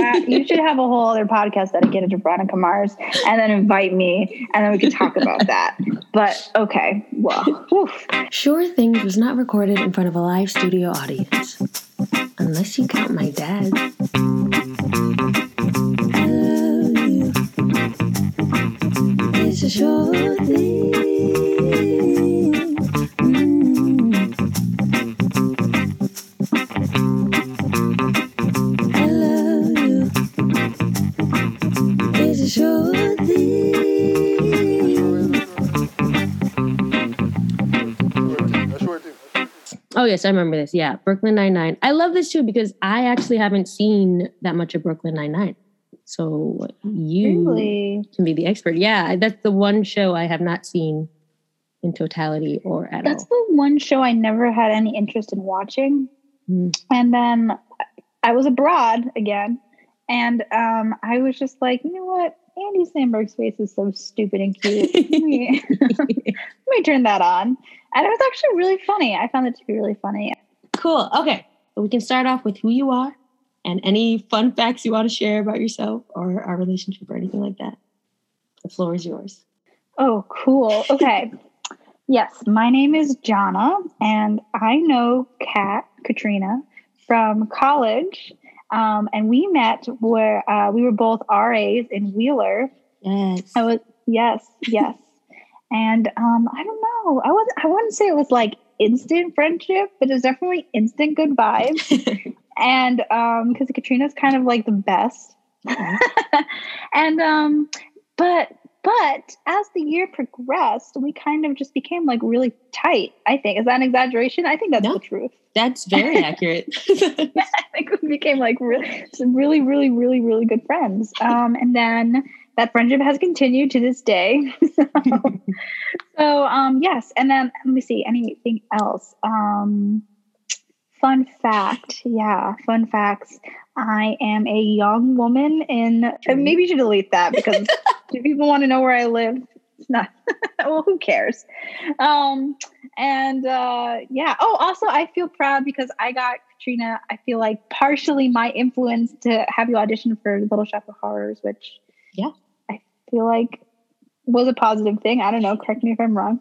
that you should have a whole other podcast dedicated to Veronica Mars, and then invite me, and then we could talk about that. But okay, well, oof. Schur Tingz was not recorded in front of a live studio audience, unless you count my dad. It's a sure thing. Yes, I remember this. Yeah, Brooklyn Nine Nine. I love this too because I actually haven't seen that much of Brooklyn Nine Nine. So you Really? can be the expert. Yeah, that's the one show I have not seen in totality or at That's all. That's the one show I never had any interest in watching. Mm. And then I was abroad again, and um, I was just like, you know what? Andy Samberg's face is so stupid and cute. Let me, let me turn that on. And it was actually really funny. I found it to be really funny. Cool. Okay, so we can start off with who you are and any fun facts you want to share about yourself or our relationship or anything like that. The floor is yours. Oh, cool. Okay. yes, my name is Gianna, and I know Kat, Katrina, from college. Um, and we met where uh, we were both RAs in Wheeler. Yes. I was yes, yes. and um, I don't know. I wasn't. I wouldn't say it was like instant friendship, but it was definitely instant good vibes. and um, because Katrina's kind of like the best. and um, but but as the year progressed, we kind of just became like really tight. I think is that an exaggeration? I think that's No. the truth. That's very accurate. I think we became like really, some really, really, really, really good friends. Um, and then that friendship has continued to this day. so, so, um, yes. And then let me see anything else. Um, fun fact. Yeah, fun facts. I am a young woman in. and Maybe you should delete that because do people want to know where I live? It's not. well, who cares? Um, and uh, yeah. Oh, also, I feel proud because I got Katrina. I feel like partially my influence to have you audition for Little Shop of Horrors, which Yeah. I feel like was a positive thing. I don't know. Correct me if I'm wrong.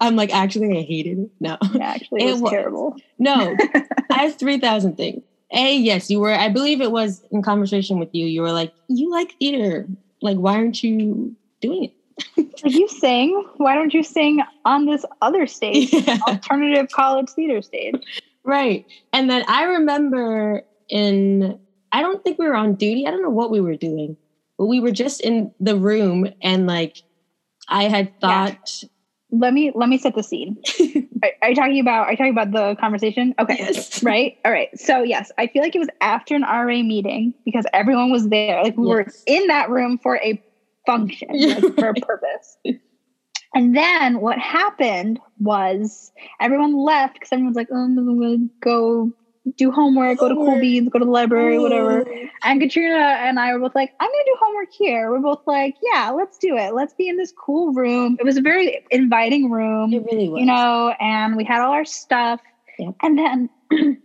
I'm like, actually, I hated it. No. Yeah, actually, it, It was, was. terrible. No, Have 3,000 things. A, yes, you were, I believe it was in conversation with you. You were like, you like theater. Like, why aren't you doing it? Like you sing. Why don't you sing on this other stage, Yeah. alternative college theater stage? Right. And then I remember in, I don't think we were on duty. I don't know what we were doing, but we were just in the room and like, I had Yeah. Let me let me set the scene. are, are you talking about? Are you talking about the conversation? Okay. yes. Right. All right. So yes, I feel like it was after an RA meeting because everyone was there. Like we were in that room for a function, like, for a purpose. And then what happened was everyone left because everyone's like, oh, I'm gonna go do homework, go to Cool Beans, go to the library, whatever. And Katrina and I were both like, I'm gonna do homework here. We're both like, yeah, let's do it. Let's be in this cool room. It was a very inviting room It really was. you know, and we had all our stuff. Yep. And then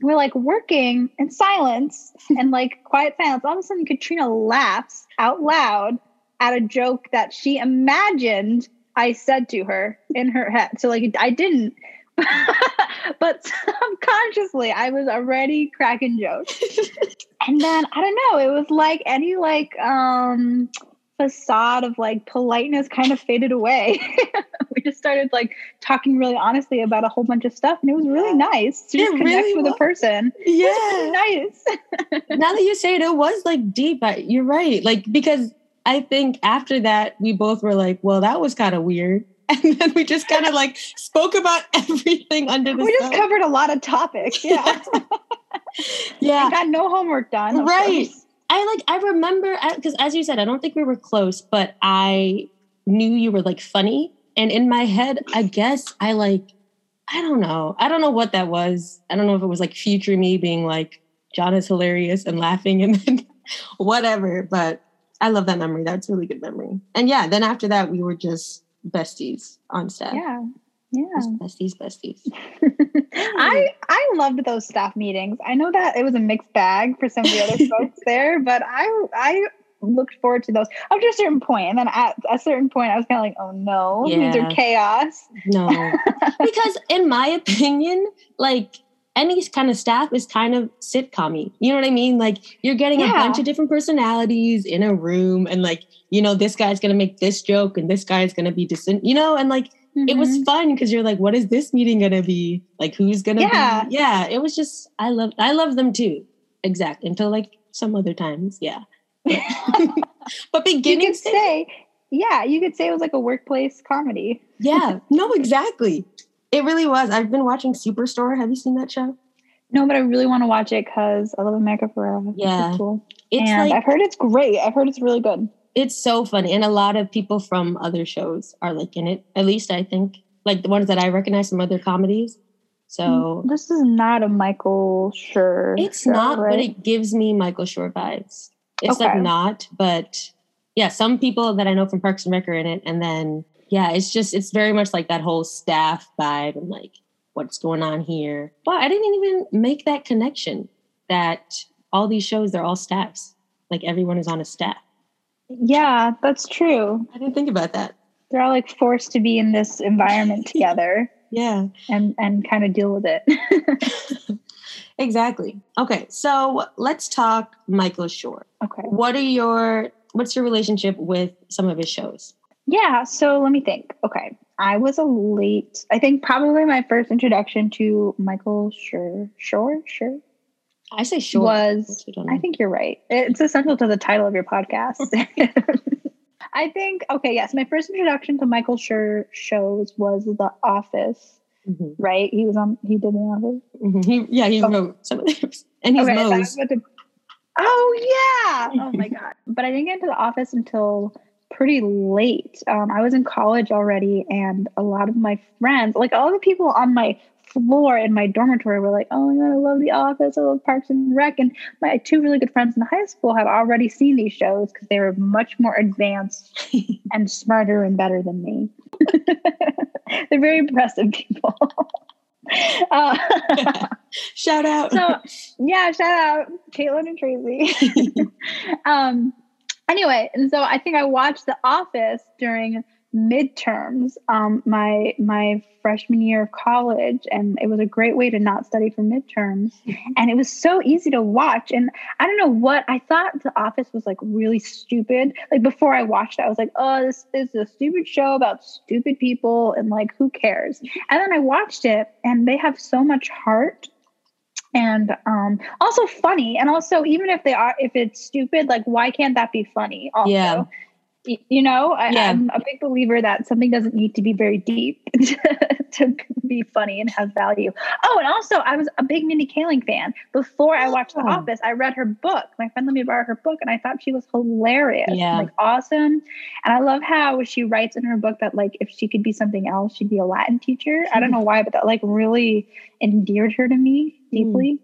we're like working in silence and like quiet silence. All of a sudden, Katrina laughs out loud at a joke that she imagined I said to her in her head. So, like, I didn't. but subconsciously, I was already cracking jokes. and then I don't know, it was like any like um facade of like politeness kind of faded away. we just started like talking really honestly about a whole bunch of stuff, and it was really nice to It just connect really with a was. person. It was yeah. really nice. now that you say it, it was like deep. I, you're right. Like because I think after that we both were like, well, that was kind of weird, and then we just kind of like spoke about everything under the sun. we just sun. covered a lot of topics. Yeah, yeah, I got no homework done. Right. course. I like. I remember because as you said, I don't think we were close, but I knew you were like funny, and in my head, I guess I like. I don't know. I don't know what that was. I don't know if it was like future me being like, John is hilarious and laughing and then whatever. But I love that memory. That's a really good memory. And yeah, then after that, we were just besties on staff. Yeah. Yeah. Besties, besties. I I loved those staff meetings. I know that it was a mixed bag for some of the other folks there, but I I looked forward to those up to a certain point, and then at a certain point, I was kind of like, oh no, these are chaos. No. because in my opinion, like any kind of staff is kind of sitcom You know what I mean? Like you're getting a bunch of different personalities in a room and like, you know, this guy's gonna make this joke and this guy's gonna be distant, you know, and like it was Mhm. fun because you're like, what is this meeting gonna be? Like who's gonna Yeah. be? Yeah, it was just I love I love them too. Exact. Until like some other times. Yeah. but you beginning could say, yeah, you could say it was like a workplace comedy. yeah, no, exactly. It really was. I've been watching Superstore. Have you seen that show? No, but I really want to watch it because I love America Ferrera. Yeah. cool. It's and like I've heard it's great. I've heard it's really good. it's so funny, and a lot of people from other shows are like in it. At least I think, like the ones that I recognize from other comedies. So mm, this is not a Michael Schur. it's show, not, right? but it gives me Michael Schur vibes. It's like not, but yeah, some people that I know from Parks and Rec are in it, and then yeah, it's just it's very much like that whole staff vibe and like what's going on here. Well, I didn't even make that connection that all these shows they're all staffs, like everyone is on a staff. yeah, that's true. I didn't think about that. They're all like forced to be in this environment together Yeah. and and kind of deal with it. Exactly. Okay, so let's talk Michael Schur. okay. What are your what's your relationship with some of his shows? Yeah, so let me think. Okay. I was a late, I think probably my first introduction to Michael Sure, Sure, Sure, I say Shore. was, I. I think you're right. It's essential to the title of your podcast. I think, okay, yes, my first introduction to Michael Schur shows was The Office, Mhm, right? He was on, he did The Office. mhm. He, yeah, he Oh. wrote some of those, and he's Okay, Mose. that's what the- oh yeah! Oh my god! But I didn't get into the office until pretty late. Um, I was in college already, and a lot of my friends, like all the people on my floor in my dormitory, were like, "Oh my god, I love The Office. I love Parks and Rec." And my two really good friends in high school have already seen these shows because they were much more advanced and smarter and better than me. They're very impressive people. uh, Shout out. so yeah, shout out Caitlin and Tracy. um, anyway, and so I think I watched The Office during midterms, um, my my freshman year of college, and it was a great way to not study for midterms. And it was so easy to watch. And I don't know what I thought The Office was like really stupid. Like before I watched it, I was like, oh, this is a stupid show about stupid people, and like who cares? And then I watched it, and they have so much heart and um also funny and also even if they are if it's stupid like why can't that be funny also Yeah. You know I, Yeah. i'm a big believer that something doesn't need to be very deep to, to be funny and have value oh and also i was a big mindy kaling fan before i watched the Oh. office i read her book my friend let me borrow her book and i thought she was hilarious Yeah. like awesome and i love how she writes in her book that like if she could be something else she'd be a latin teacher i don't know why but that like really endeared her to me deeply.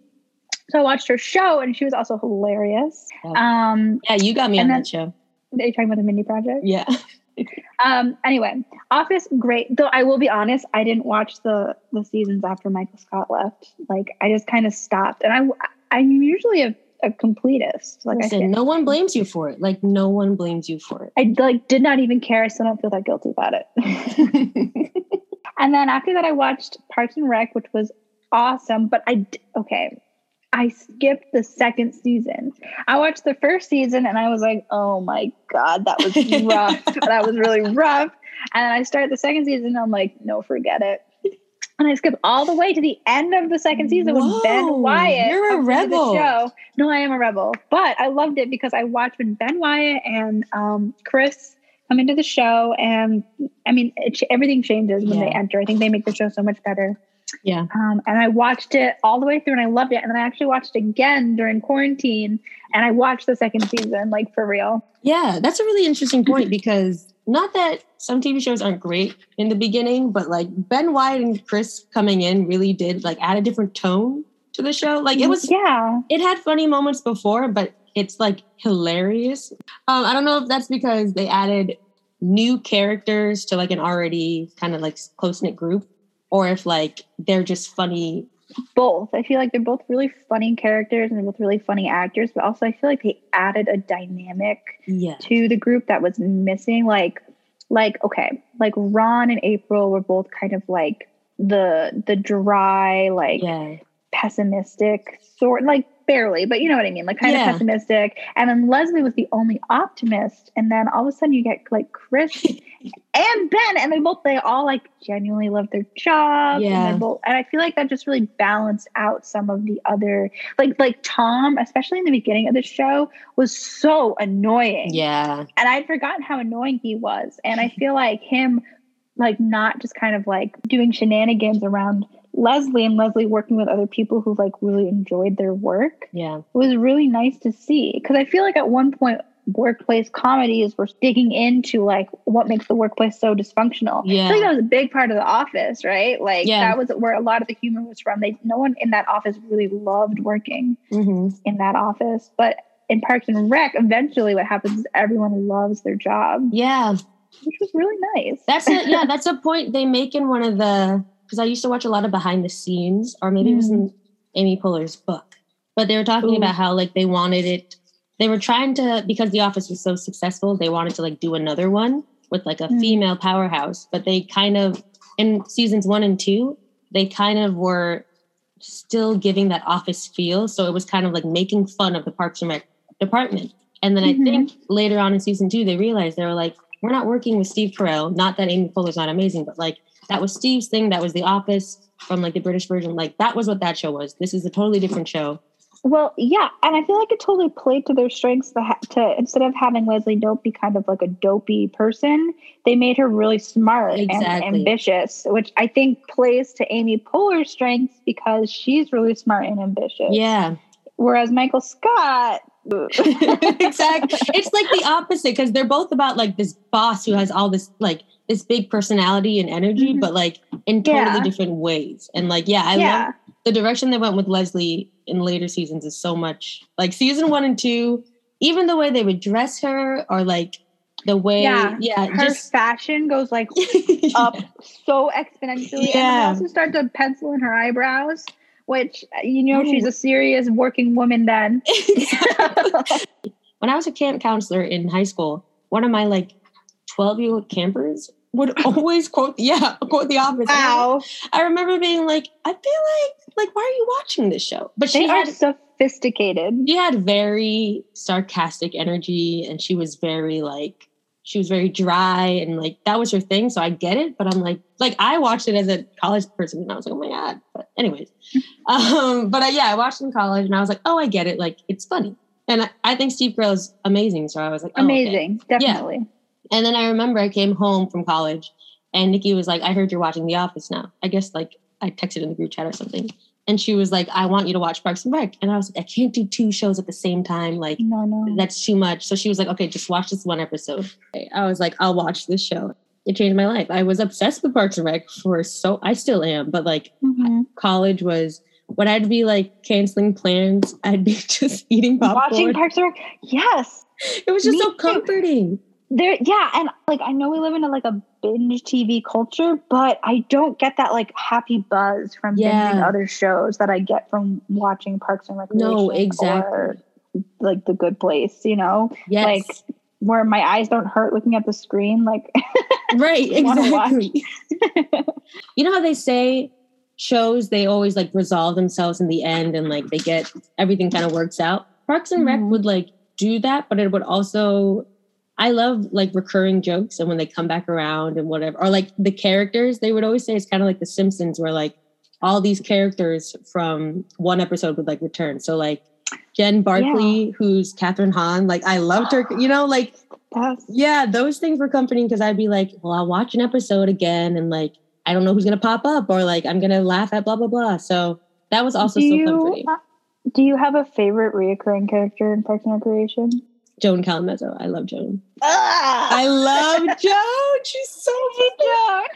So I watched her show and she was also hilarious. Yeah. Um, yeah, you got me on then- that show. are you talking about the Mindy Project? Yeah. Um, anyway, Office, great. Though I will be honest, I didn't watch the the seasons after Michael Scott left. Like I just kind of stopped. And I I'm usually a, a completist. Like I said, no one blames you for it. Like no one blames you for it. I like did not even care. I still don't feel that guilty about it. it. And then after that, I watched Parks and Rec, which was awesome. But I okay, I skipped the second season. I watched the first season, and I was like, "Oh my god, that was rough. that was really rough." And then I start the second season, and I'm like, "No, forget it." And I skipped all the way to the end of the second season with Ben Whoa, Wyatt. you're a comes into the rebel. show. No, I am a rebel, but I loved it because I watched when Ben Wyatt and um, Chris come into the show, and I mean, it, everything changes when they enter. I think they make the show so much better. Yeah. Um, and I watched it all the way through, and I loved it. And then I actually watched it again during quarantine, and I watched the second season, like for real. Yeah, that's a really interesting point because not that some TV shows aren't great in the beginning, but like Ben Wyatt and Chris coming in really did like add a different tone to the show. Like it was yeah, it had funny moments before, but it's like hilarious. Um, I don't know if that's because they added new characters to like an already kind of like close knit group. Or if like they're just funny. both. I feel like they're both really funny characters and they're both really funny actors, but also I feel like they added a dynamic Yeah. to the group that was missing. Like, like okay, like Ron and April were both kind of like the the dry, like Yeah. pessimistic sort, like barely, but you know what I mean, like kind Yeah. of pessimistic. And then Leslie was the only optimist, and then all of a sudden you get like Chris and Ben, and they both they all like genuinely love their job. Yeah. they're both, and I feel like that just really balanced out some of the other, like like Tom, especially in the beginning of the show, was so annoying Yeah. and I'd forgotten how annoying he was. And I feel like him, like, not just kind of like doing shenanigans around Leslie and Leslie working with other people who like really enjoyed their work Yeah. was really nice to see. Because I feel like at one point, workplace comedies were digging into like what makes the workplace so dysfunctional. I Yeah. feel like that was a big part of the office, right? Like Yeah. that was where a lot of the humor was from. They no one in that office really loved working hmm in that office. But in Parks and Rec, eventually what happens is everyone loves their job, Yeah. which was really nice. That's a yeah, that's a point they make in one of the because I used to watch a lot of behind the scenes, or maybe it was in Amy Poehler's book. But they were talking Ooh. about how like they wanted it, they were trying to because The Office was so successful, they wanted to like do another one with like a Mm. female powerhouse. But they kind of in seasons one and two, they kind of were still giving that office feel. So it was kind of like making fun of the Parks and Rec department. And then Mhm. I think later on in season two, they realized they were like, we're not working with Steve Carell. Not that Amy Poehler's not amazing, but like that was Steve's thing. That was The Office from like the British version. Like that was what that show was. This is a totally different show. Well, yeah, and I feel like it totally played to their strengths. To, ha- to instead of having Leslie Knope be kind of like a dopey person, they made her really smart Exactly. and ambitious, which I think plays to Amy Poehler's strengths because she's really smart and ambitious. Yeah, Whereas Michael Scott, exactly. It's like the opposite because they're both about like this boss who has all this like this big personality and energy, Mhm. but like in totally Yeah. different ways. And like, yeah, I yeah, love the direction they went with Leslie in later seasons is so much like season one and two, even the way they would dress her or like the way, Yeah. yeah, her just fashion goes like up so exponentially. And Yeah. also start to pencil in her eyebrows, which uh, you know Ooh. she's a serious working woman then. when I was a camp counselor in high school, one of my like 12 year old campers would always quote, yeah, quote The Office. I, wow, I remember being like, I feel like, like, why are you watching this show? But she they are had, sophisticated. she had very sarcastic energy and she was very like, she was very dry and like that was her thing. So I get it, but I'm like, like I watched it as a college person and I was like, oh my God. But anyways, um, but I, yeah, I watched it in college and I was like, oh, I get it. Like it's funny. And I, I think Steve Carell is amazing. So I was like, oh, okay. Amazing, definitely. And then I remember I came home from college and Nikki was like, I heard you're watching The Office now. I guess like I texted in the group chat or something. And she was like, I want you to watch Parks and Rec. And I was like, I can't do two shows at the same time. Like, No, no. that's too much. So she was like, okay, just watch this one episode. I was like, I'll watch this show. It changed my life. I was obsessed with Parks and Rec for so, I still am, but like Mhm. college was when I'd be like canceling plans, I'd be just eating popcorn. Watching Parks and Rec, yes. it was just Me so too. There, yeah, and like I know we live in a, like a binge TV culture, but I don't get that like happy buzz from Yeah. binging other shows that I get from watching Parks and Recreation. No, Or, exactly. like The Good Place, you know, Yes. Like, where my eyes don't hurt looking at the screen. Like, right exactly you know how they say shows they always like resolve themselves in the end and like they get everything kind of works out parks and rec Mhm. would like do that but it would also i love like recurring jokes and when they come back around and whatever or like the characters they would always say it's kind of like the simpsons where like all these characters from one episode would like return so like jen barkley who's kathryn hahn like i loved her you know like that's yeah, those things were comforting because I'd be like, well, I'll watch an episode again and like, I don't know who's to pop up or like, I'm to laugh at blah, blah, blah. So that was also do so you, comforting. uh, do you have a favorite reoccurring character in Parks and Recreation? Joan Calamezzo. I love Joan. Ah, I love Joan. She's so funny.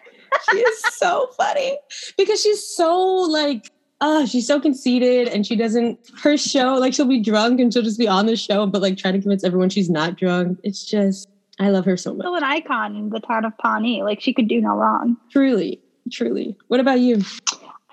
she is so funny because she's so like, oh, she's so conceited and she doesn't, her show, like she'll be drunk and she'll just be on the show, but like trying to convince everyone she's not drunk. It's just, I love her so much. still an icon in the town of Pawnee. Like she could do no wrong. Truly. truly. What about you?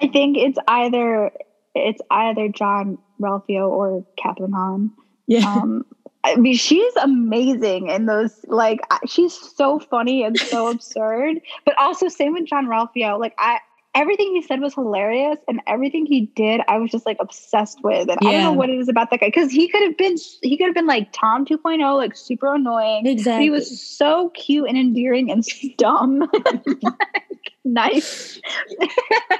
I think it's either it's either John Ralphio or Kathryn Hahn. Yeah. Um, I mean, she's amazing in those. Like, she's so funny and so absurd. But also, same with Jean-Ralphio. Like, I everything he said was hilarious, and everything he did, I was just like obsessed with. And yeah. I don't know what it is about that guy because he could have been he could have been like Tom 2.0, like super annoying. Exactly. he was so cute and endearing and dumb. nice.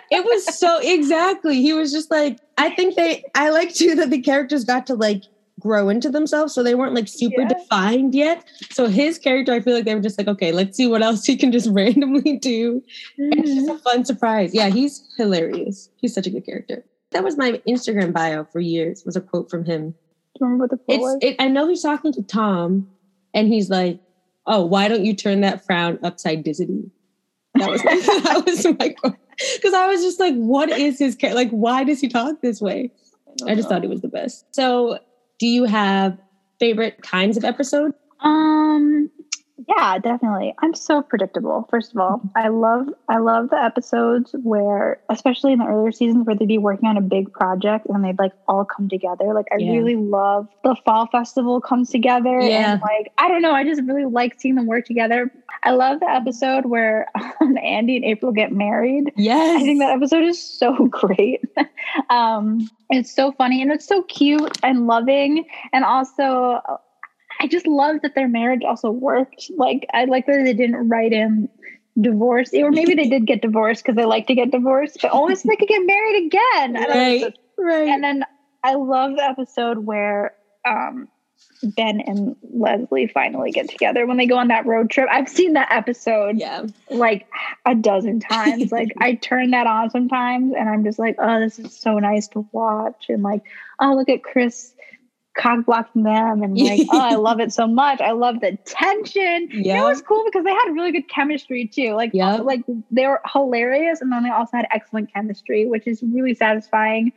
it was so exactly. He was just like I think they. I like too that the characters got to like grow into themselves. So they weren't like super yeah. defined yet. So his character, I feel like they were just like, okay, let's see what else he can just randomly do. Mm-hmm. And it's just a mm-hmm. fun surprise. Yeah, he's hilarious. He's such a good character. That was my Instagram bio for years, was a quote from him. Do you remember what the quote was? It, I know he's talking to Tom and he's like, oh, why don't you turn that frown upside dizzy? That was my, that was my quote. Because I was just like, what is his character? Like, why does he talk this way? I, I just thought it was the best. So do you have favorite kinds of episode? Um, yeah, definitely. I'm so predictable. First of all, I love I love the episodes where, especially in the earlier seasons, where they'd be working on a big project and they'd like all come together. Like I yeah. really love the fall festival comes together. Yeah. And like I don't know, I just really like seeing them work together. I love the episode where um, Andy and April get married. Yes, I think that episode is so great. um, it's so funny and it's so cute and loving, and also I just love that their marriage also worked. Like I like that they didn't write in divorce, or maybe they did get divorced because they like to get divorced, but only so they could get married again. Right, right. And then I love the episode where um, Ben and Leslie finally get together when they go on that road trip. I've seen that episode yeah. like a dozen times. like I turn that on sometimes and I'm just like, oh, this is so nice to watch. And like, oh, look at Chris cock blocking them and like oh i love it so much. I love the tension. Yeah. it was cool? Because they had really good chemistry too. Like yeah. like they were hilarious and then they also had excellent chemistry which is really satisfying.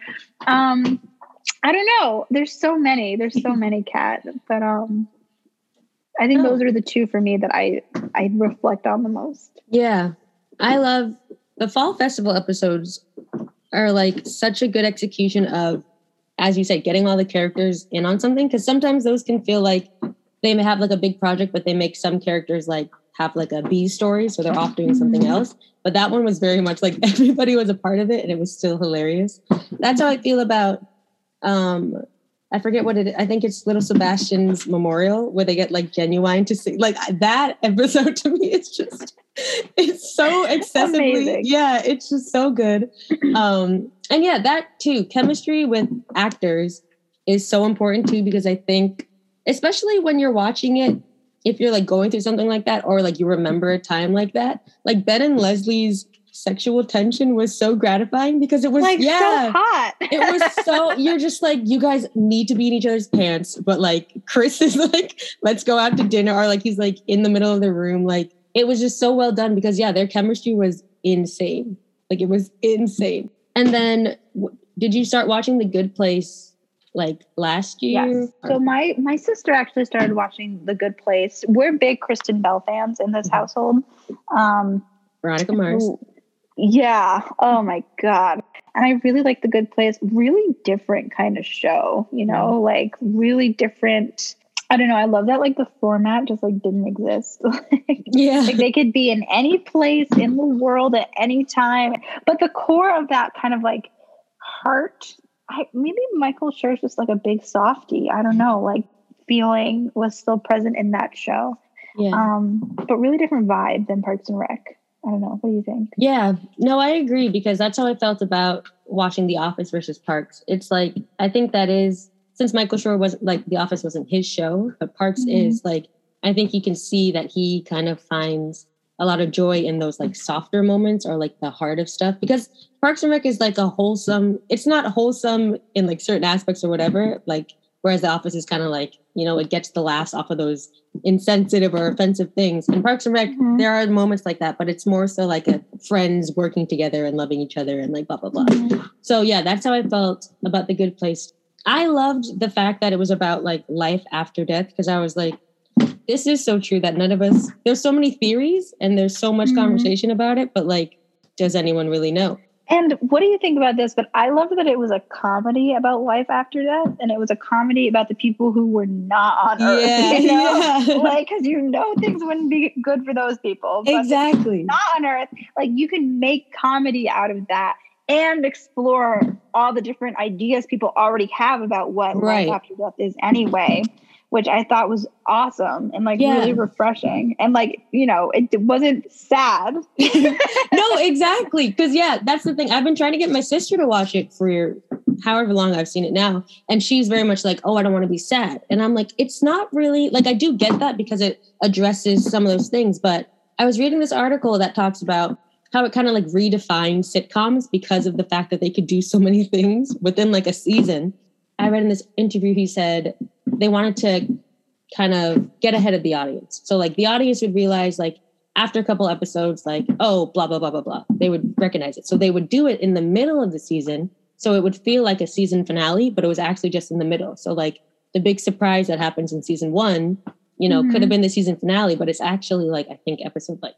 Um i don't know. There's so many. There's so many cat but um i think oh. those are the two for me that i i reflect on the most. Yeah. I love the fall festival episodes are like such a good execution of as you said, getting all the characters in on something because sometimes those can feel like they may have like a big project, but they make some characters like have like a B story, so they're off doing something mm-hmm. else. But that one was very much like everybody was a part of it, and it was still hilarious. That's how I feel about. um I forget what it. Is. I think it's Little Sebastian's memorial where they get like genuine to see. Like that episode to me, it's just it's so excessively. Amazing. Yeah, it's just so good. Um, and yeah, that too, chemistry with actors is so important too, because I think, especially when you're watching it, if you're like going through something like that, or like you remember a time like that, like Ben and Leslie's sexual tension was so gratifying because it was like yeah, so hot. it was so you're just like you guys need to be in each other's pants, but like Chris is like, let's go out to dinner, or like he's like in the middle of the room, like it was just so well done because yeah, their chemistry was insane. Like it was insane. And then did you start watching The Good Place like last year? Yes. So my my sister actually started watching The Good Place. We're big Kristen Bell fans in this mm-hmm. household. Um Veronica Mars. Yeah. Oh my god. And I really like The Good Place. Really different kind of show, you know, like really different I don't know. I love that like the format just like didn't exist. like, yeah. Like they could be in any place in the world at any time. But the core of that kind of like heart, I maybe Michael Schur's just like a big softy. I don't know, like feeling was still present in that show. Yeah. Um, but really different vibe than Parks and Rec. I don't know. What do you think? Yeah. No, I agree because that's how I felt about watching The Office versus Parks. It's like I think that is since Michael Schur wasn't like The Office wasn't his show, but Parks mm-hmm. is like I think you can see that he kind of finds a lot of joy in those like softer moments or like the heart of stuff because Parks and Rec is like a wholesome. It's not wholesome in like certain aspects or whatever. Like whereas The Office is kind of like you know it gets the laughs off of those insensitive or offensive things. In Parks and Rec, mm-hmm. there are moments like that, but it's more so like a friends working together and loving each other and like blah blah blah. Mm-hmm. So yeah, that's how I felt about The Good Place I loved the fact that it was about like life after death because I was like, this is so true that none of us, there's so many theories and there's so much mm-hmm. conversation about it, but like does anyone really know? And what do you think about this? But I love that it was a comedy about life after death, and it was a comedy about the people who were not on Earth. Yeah, you know? yeah. like because you know things wouldn't be good for those people. Exactly. not on Earth, like you can make comedy out of that and explore all the different ideas people already have about what Right. life after death is anyway, which I thought was awesome and like Yeah. really refreshing. And like, you know, it, wasn't sad. no, exactly. Because yeah, that's the thing. I've been trying to get my sister to watch it for however long I've seen it now, and she's very much like, "Oh, I don't want to be sad," and I'm like, "It's not really like I do get that because it addresses some of those things." But I was reading this article that talks about how it kind of like redefined sitcoms because of the fact that they could do so many things within like a season. I read in this interview he said they wanted to kind of get ahead of the audience. So like the audience would realize like after a couple episodes, like, oh, blah, blah, blah, blah, blah. They would recognize it. So they would do it in the middle of the season. So it would feel like a season finale, but it was actually just in the middle. So like the big surprise that happens in season one, you know, could mm-hmm. have been the season finale, but it's actually like I think episode like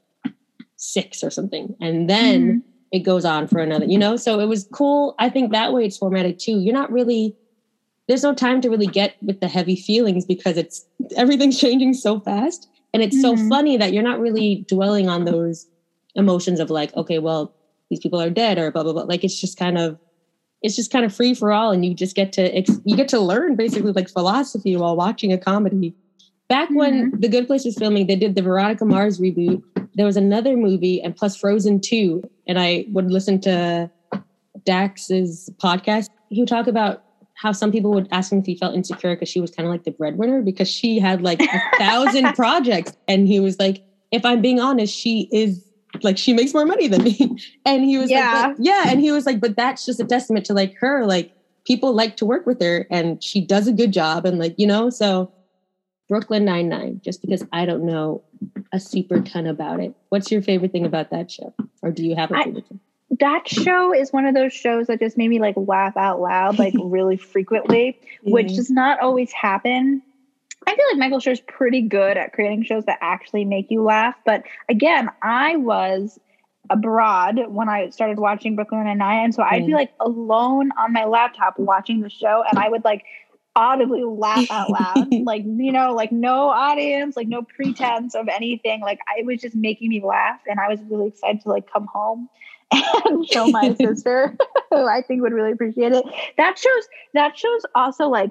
six or something. And then mm-hmm. it goes on for another, you know? So it was cool. I think that way it's formatted too. You're not really there's no time to really get with the heavy feelings because it's everything's changing so fast. And it's so Mhm. funny that you're not really dwelling on those emotions of like, okay, well, these people are dead or blah blah blah. Like it's just kind of it's just kind of free for all, and you just get to ex- you get to learn basically like philosophy while watching a comedy. Back when The Good Place was filming, they did the Veronica Mars reboot. There was another movie, and plus Frozen Two, and I would listen to Dax's podcast. He would talk about how some people would ask him if he felt insecure because she was kind of like the breadwinner because she had like a thousand projects, and he was like, "If I'm being honest, she is like she makes more money than me." And he was Yeah. like, "Yeah," and he was like, "But that's just a testament to like her, like." People like to work with her and she does a good job and like, you know, so Brooklyn Nine Nine, just because I don't know a super ton about it. What's your favorite thing about that show? Or do you have a favorite thing? That show is one of those shows that just made me like laugh out loud like really frequently which does not always happen. I feel like michael Schur's pretty good at creating shows that actually make you laugh but again i was abroad when i started watching brooklyn nine-nine and so i'd be like alone on my laptop watching the show and i would like audibly laugh out loud. Like you know like no audience like no pretense of anything. Like i it was just making me laugh and i was really excited to like come home and show my sister who i think would really appreciate it that shows that shows also like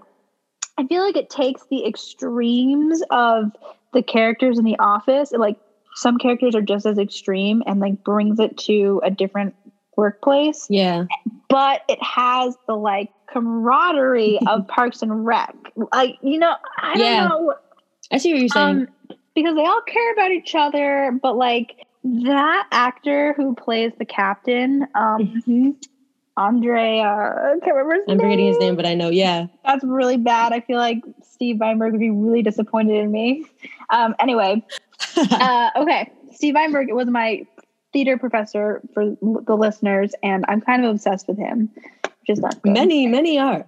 i feel like it takes the extremes of the characters in the office like some characters are just as extreme and like brings it to a different workplace Yeah. but it has the like camaraderie of Parks and Rec. Like, you know, I don't know. I see what you're saying. Um, because they all care about each other, but like that actor who plays the captain, um. Andre, uh, I can't remember his I'm name. forgetting his name, but I know. Yeah. That's really bad. I feel like Steve Weinberg would be really disappointed in me. Um, anyway, uh, okay. Steve Weinberg was my theater professor for the listeners, and I'm kind of obsessed with him, which is not good. many, many are.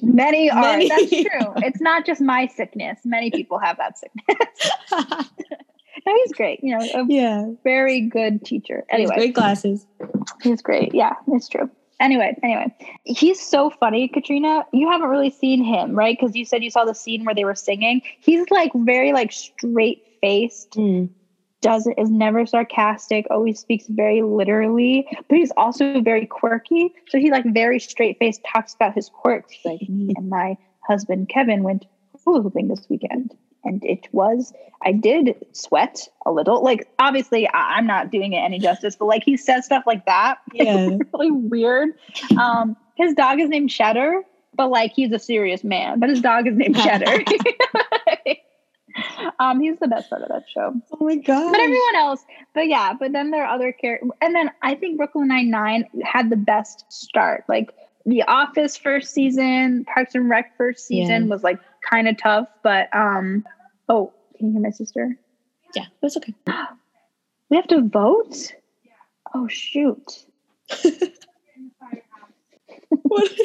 Many are. Many That's true. It's not just my sickness. Many people have that sickness. no, he's great. You know, a yeah. very good teacher. Anyway. Great glasses. he's great. Yeah, it's true. Anyway, anyway, he's so funny, Katrina. You haven't really seen him, right? Because you said you saw the scene where they were singing. He's like very like straight faced. Mm. Doesn't is never sarcastic. Always speaks very literally, but he's also very quirky. So he like very straight faced talks about his quirks. Like me and my husband Kevin went hula hooping this weekend, and it was I did sweat a little. Like obviously I- I'm not doing it any justice, but like he says stuff like that. Yeah. really weird. Um, his dog is named Cheddar, but like he's a serious man. But his dog is named Cheddar. um, he's the best part of that show. Oh my god. But everyone else, but yeah, but then there are other characters, and then I think Brooklyn Nine Nine had the best start. Like The Office first season, Parks and Rec first season Yeah. was like kind of tough, but um, oh, can you hear my sister? Yeah, that's okay. We have to vote. Oh shoot! What?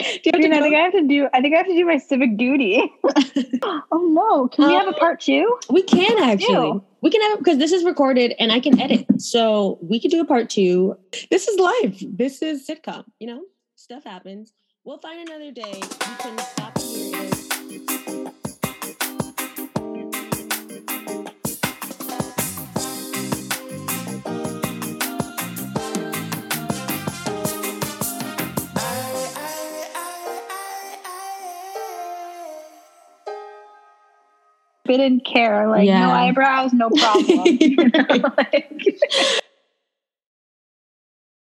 I, mean, I think I have to do. I think I have to do my civic duty. oh no! Can we have a Um, part two? We can actually. We can have it because this is recorded and I can edit. So we could do a part two. This is live. This is sitcom. You know, stuff happens. We'll find another day. You can stop and didn't care. Like no eyebrows, no problem. You know, like-